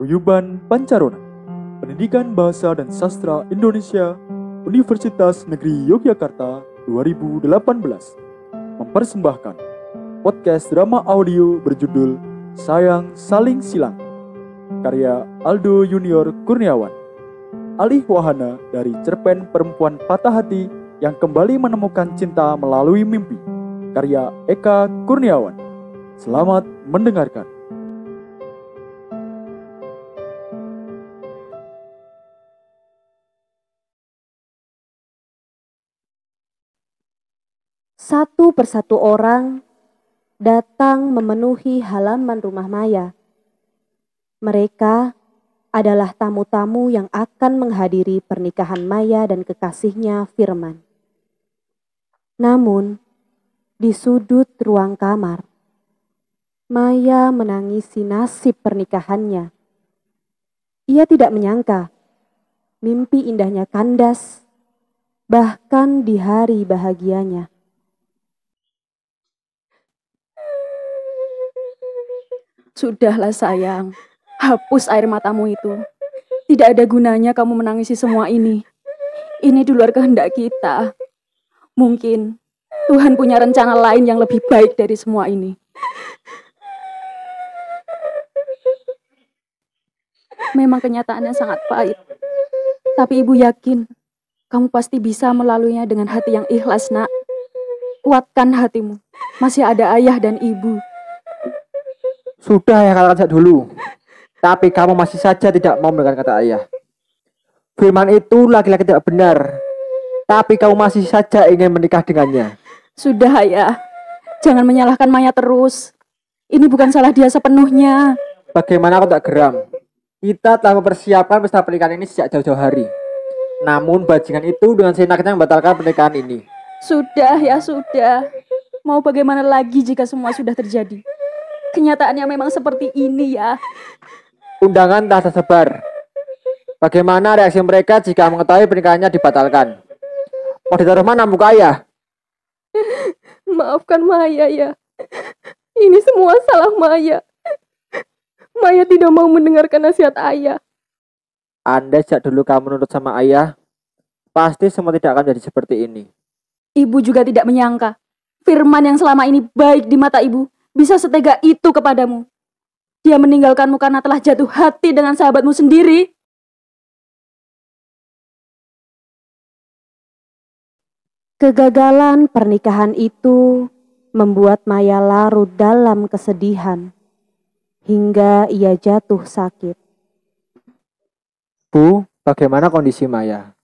Paguyuban Pancarona, Pendidikan Bahasa dan Sastra Indonesia, Universitas Negeri Yogyakarta 2018 mempersembahkan podcast drama audio berjudul Sayang Saling Silang karya Aldo Junior Kurniawan. Alih wahana dari cerpen perempuan patah hati yang kembali menemukan cinta melalui mimpi karya Eka Kurniawan. Selamat mendengarkan Satu persatu orang datang memenuhi halaman rumah Maya. Mereka adalah tamu-tamu yang akan menghadiri pernikahan Maya dan kekasihnya Firman. Namun, di sudut ruang kamar, Maya menangisi nasib pernikahannya. Ia tidak menyangka mimpi indahnya kandas, bahkan di hari bahagianya. Sudahlah sayang, hapus air matamu itu. Tidak ada gunanya kamu menangisi semua ini. Ini di luar kehendak kita. Mungkin Tuhan punya rencana lain yang lebih baik dari semua ini. Memang kenyataannya sangat pahit. Tapi ibu yakin kamu pasti bisa melaluinya dengan hati yang ikhlas, nak. Kuatkan hatimu. Masih ada ayah dan ibu. Sudah ya katakan sejak dulu. Tapi kamu masih saja tidak mau mendengar kata ayah. Firman itu laki-laki tidak benar. Tapi kamu masih saja ingin menikah dengannya. Sudah ya. Jangan menyalahkan Maya terus. Ini bukan salah dia sepenuhnya. Bagaimana aku tak geram? Kita telah mempersiapkan pesta pernikahan ini sejak jauh-jauh hari. Namun bajingan itu dengan senaknya membatalkan pernikahan ini. Sudah ya, sudah. Mau bagaimana lagi jika semua sudah terjadi? Kenyataannya memang seperti ini ya. Undangan telah tersebar. Bagaimana reaksi mereka jika mengetahui pernikahannya dibatalkan? Mau ditaruh mana muka ayah? Maafkan Maya ya. Ini semua salah Maya. Maya tidak mau mendengarkan nasihat ayah. Anda sejak dulu kamu nurut sama ayah, pasti semua tidak akan jadi seperti ini. Ibu juga tidak menyangka Firman yang selama ini baik di mata ibu bisa setega itu kepadamu. Dia meninggalkanmu karena telah jatuh hati dengan sahabatmu sendiri. Kegagalan pernikahan itu membuat Maya larut dalam kesedihan hingga ia jatuh sakit. Bu, bagaimana kondisi Maya?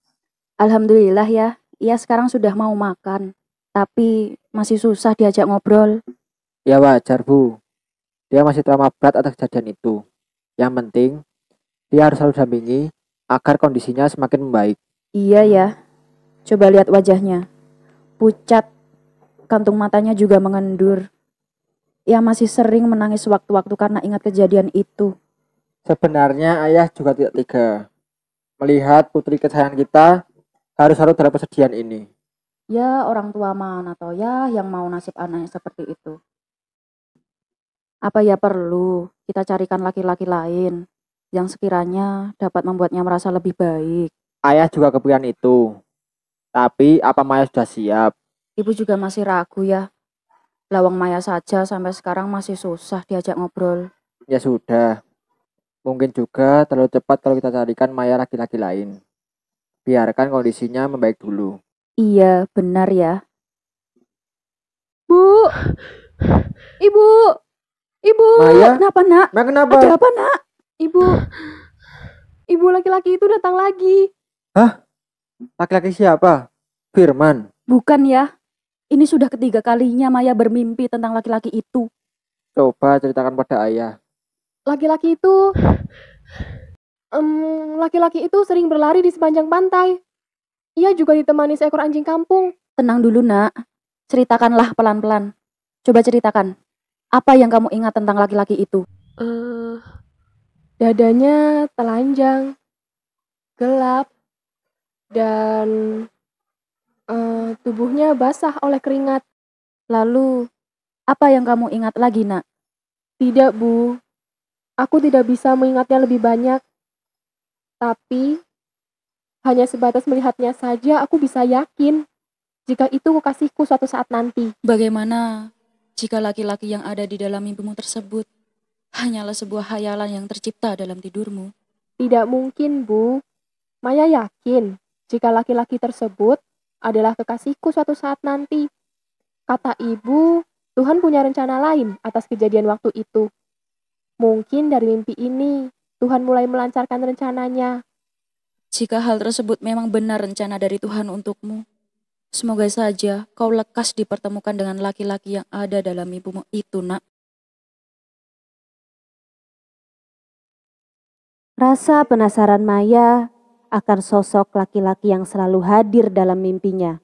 Alhamdulillah ya, ia sekarang sudah mau makan. Tapi masih susah diajak ngobrol. Ya wajar bu. Dia masih trauma berat atas kejadian itu. Yang penting, dia harus selalu dampingi agar kondisinya semakin membaik. Iya ya, coba lihat wajahnya. Pucat, kantung matanya juga mengendur. Ia masih sering menangis waktu-waktu karena ingat kejadian itu. Sebenarnya ayah juga tidak tega. Melihat putri kesayangan kita harus harus dalam kesedihan ini. Ya orang tua mana atau ya yang mau nasib anaknya seperti itu. Apa ya perlu kita carikan laki-laki lain yang sekiranya dapat membuatnya merasa lebih baik. Ayah juga kepikiran itu. Tapi apa Maya sudah siap? Ibu juga masih ragu ya. Lawang Maya saja sampai sekarang masih susah diajak ngobrol. Ya sudah. Mungkin juga terlalu cepat kalau kita carikan Maya laki-laki lain. Biarkan kondisinya membaik dulu. Iya, benar ya. Bu, ibu, ibu, Maya? kenapa nak? Maya kenapa? Ada apa nak? Ibu, ibu laki-laki itu datang lagi. Laki-laki siapa? Firman. Bukan ya? Ini sudah ketiga kalinya Maya bermimpi tentang laki-laki itu. Coba ceritakan pada ayah. Laki-laki itu Em, laki-laki itu sering berlari di sepanjang pantai. Ia juga ditemani seekor anjing kampung. Tenang dulu nak. Ceritakanlah pelan-pelan. Coba ceritakan. Apa yang kamu ingat tentang laki-laki itu? Eh, dadanya telanjang, gelap, dan eh, tubuhnya basah oleh keringat. Lalu, apa yang kamu ingat lagi nak? Tidak, Bu. Aku tidak bisa mengingatnya lebih banyak. Tapi, hanya sebatas melihatnya saja aku bisa yakin jika itu kekasihku suatu saat nanti. Bagaimana jika laki-laki yang ada di dalam mimpimu tersebut hanyalah sebuah hayalan yang tercipta dalam tidurmu? Tidak mungkin, Bu. Maya yakin jika laki-laki tersebut adalah kekasihku suatu saat nanti. Kata ibu, Tuhan punya rencana lain atas kejadian waktu itu. Mungkin dari mimpi ini, Tuhan mulai melancarkan rencananya. Jika hal tersebut memang benar rencana dari Tuhan untukmu, semoga saja kau lekas dipertemukan dengan laki-laki yang ada dalam mimpimu itu, nak. Rasa penasaran Maya akan sosok laki-laki yang selalu hadir dalam mimpinya,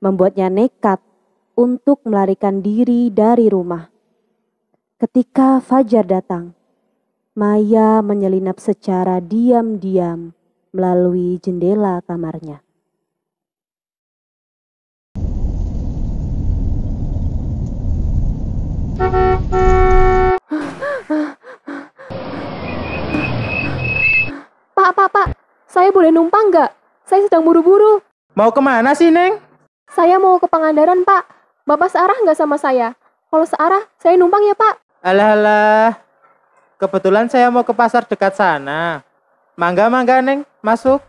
membuatnya nekat untuk melarikan diri dari rumah. Ketika fajar datang, Maya menyelinap secara diam-diam melalui jendela kamarnya. Pak, pak, pak, saya boleh numpang nggak? Saya sedang buru-buru. Mau ke mana sih, Neng? Saya mau ke Pangandaran, Pak. Bapak searah nggak sama saya? Kalau searah, saya numpang ya, Pak. Alah, alah. Kebetulan saya mau ke pasar dekat sana. Mangga, mangga, Neng. Masuk.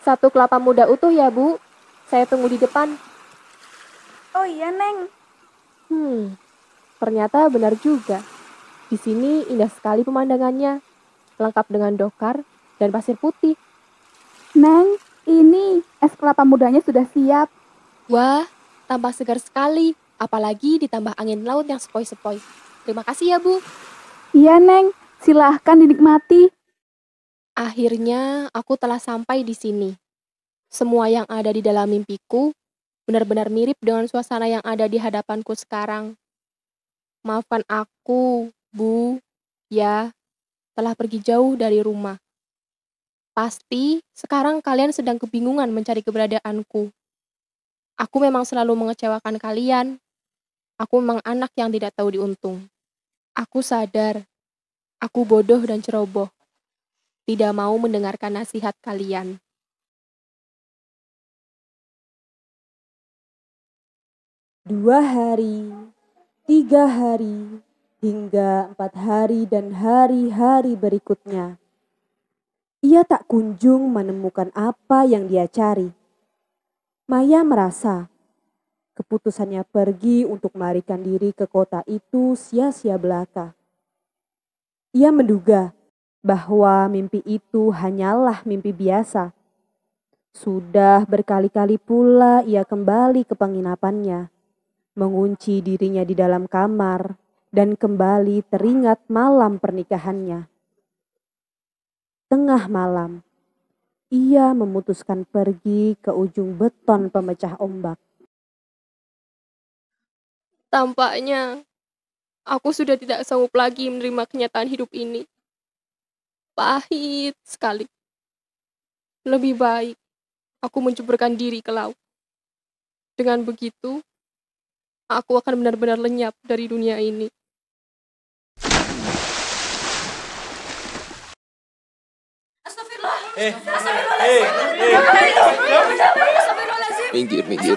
Satu kelapa muda utuh ya, Bu. Saya tunggu di depan. Oh iya, Neng. Hmm, ternyata benar juga. Di sini indah sekali pemandangannya, lengkap dengan dokar dan pasir putih. Neng, ini es kelapa mudanya sudah siap. Wah, tampak segar sekali, apalagi ditambah angin laut yang sepoi-sepoi. Terima kasih ya, Bu. Iya, Neng. Silahkan dinikmati. Akhirnya aku telah sampai di sini. Semua yang ada di dalam mimpiku benar-benar mirip dengan suasana yang ada di hadapanku sekarang. Maafkan aku, Bu, ya, telah pergi jauh dari rumah. Pasti sekarang kalian sedang kebingungan mencari keberadaanku. Aku memang selalu mengecewakan kalian. Aku memang anak yang tidak tahu diuntung. Aku sadar, aku bodoh dan ceroboh tidak mau mendengarkan nasihat kalian. Dua hari, tiga hari, hingga empat hari dan hari-hari berikutnya. Ia tak kunjung menemukan apa yang dia cari. Maya merasa keputusannya pergi untuk melarikan diri ke kota itu sia-sia belaka. Ia menduga bahwa mimpi itu hanyalah mimpi biasa. Sudah berkali-kali pula ia kembali ke penginapannya, mengunci dirinya di dalam kamar, dan kembali teringat malam pernikahannya. Tengah malam, ia memutuskan pergi ke ujung beton pemecah ombak. Tampaknya aku sudah tidak sanggup lagi menerima kenyataan hidup ini. Pahit sekali. Lebih baik aku menceburkan diri ke laut. Dengan begitu, aku akan benar-benar lenyap dari dunia ini. Minggir, minggir.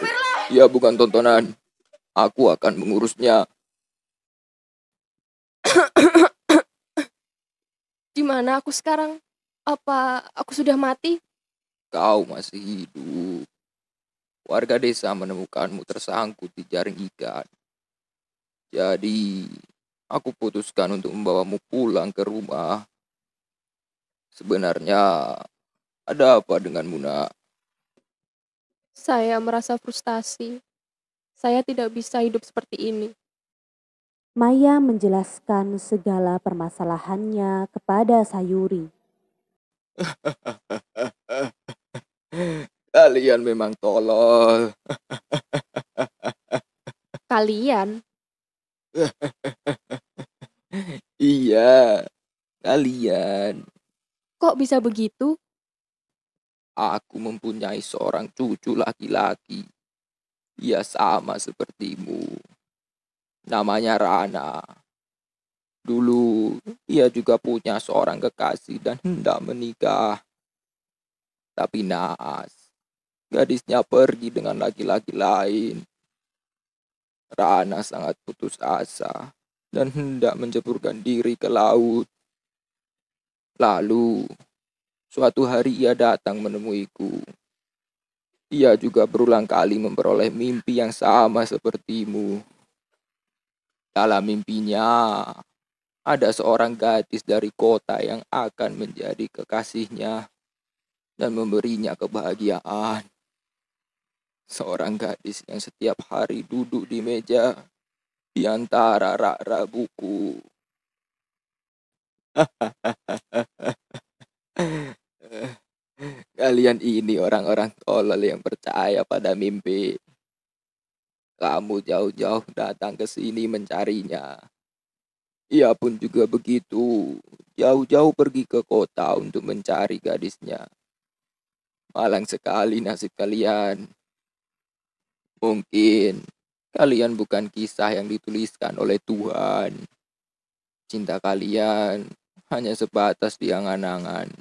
Ya bukan tontonan. Aku akan mengurusnya. Di mana aku sekarang? Apa aku sudah mati? Kau masih hidup. Warga desa menemukanmu tersangkut di jaring ikan. Jadi, aku putuskan untuk membawamu pulang ke rumah. Sebenarnya, ada apa denganmu, nak? Saya merasa frustasi. Saya tidak bisa hidup seperti ini. Maya menjelaskan segala permasalahannya kepada Sayuri. Kalian memang tolol. Kalian, Iya, kalian. kok bisa begitu? Aku mempunyai seorang cucu laki-laki. Ia sama sepertimu. Namanya Rana. Dulu ia juga punya seorang kekasih dan hendak menikah. Tapi naas, gadisnya pergi dengan laki-laki lain. Rana sangat putus asa dan hendak menjeburkan diri ke laut. Lalu, suatu hari ia datang menemuiku. Ia juga berulang kali memperoleh mimpi yang sama sepertimu. Dalam mimpinya, ada seorang gadis dari kota yang akan menjadi kekasihnya dan memberinya kebahagiaan. Seorang gadis yang setiap hari duduk di meja di antara rak-rak buku. Kalian ini orang-orang tolol yang percaya pada mimpi. Kamu jauh-jauh datang ke sini mencarinya. Ia pun juga begitu, jauh-jauh pergi ke kota untuk mencari gadisnya. Malang sekali nasib kalian. Mungkin kalian bukan kisah yang dituliskan oleh Tuhan. Cinta kalian hanya sebatas di angan-angan.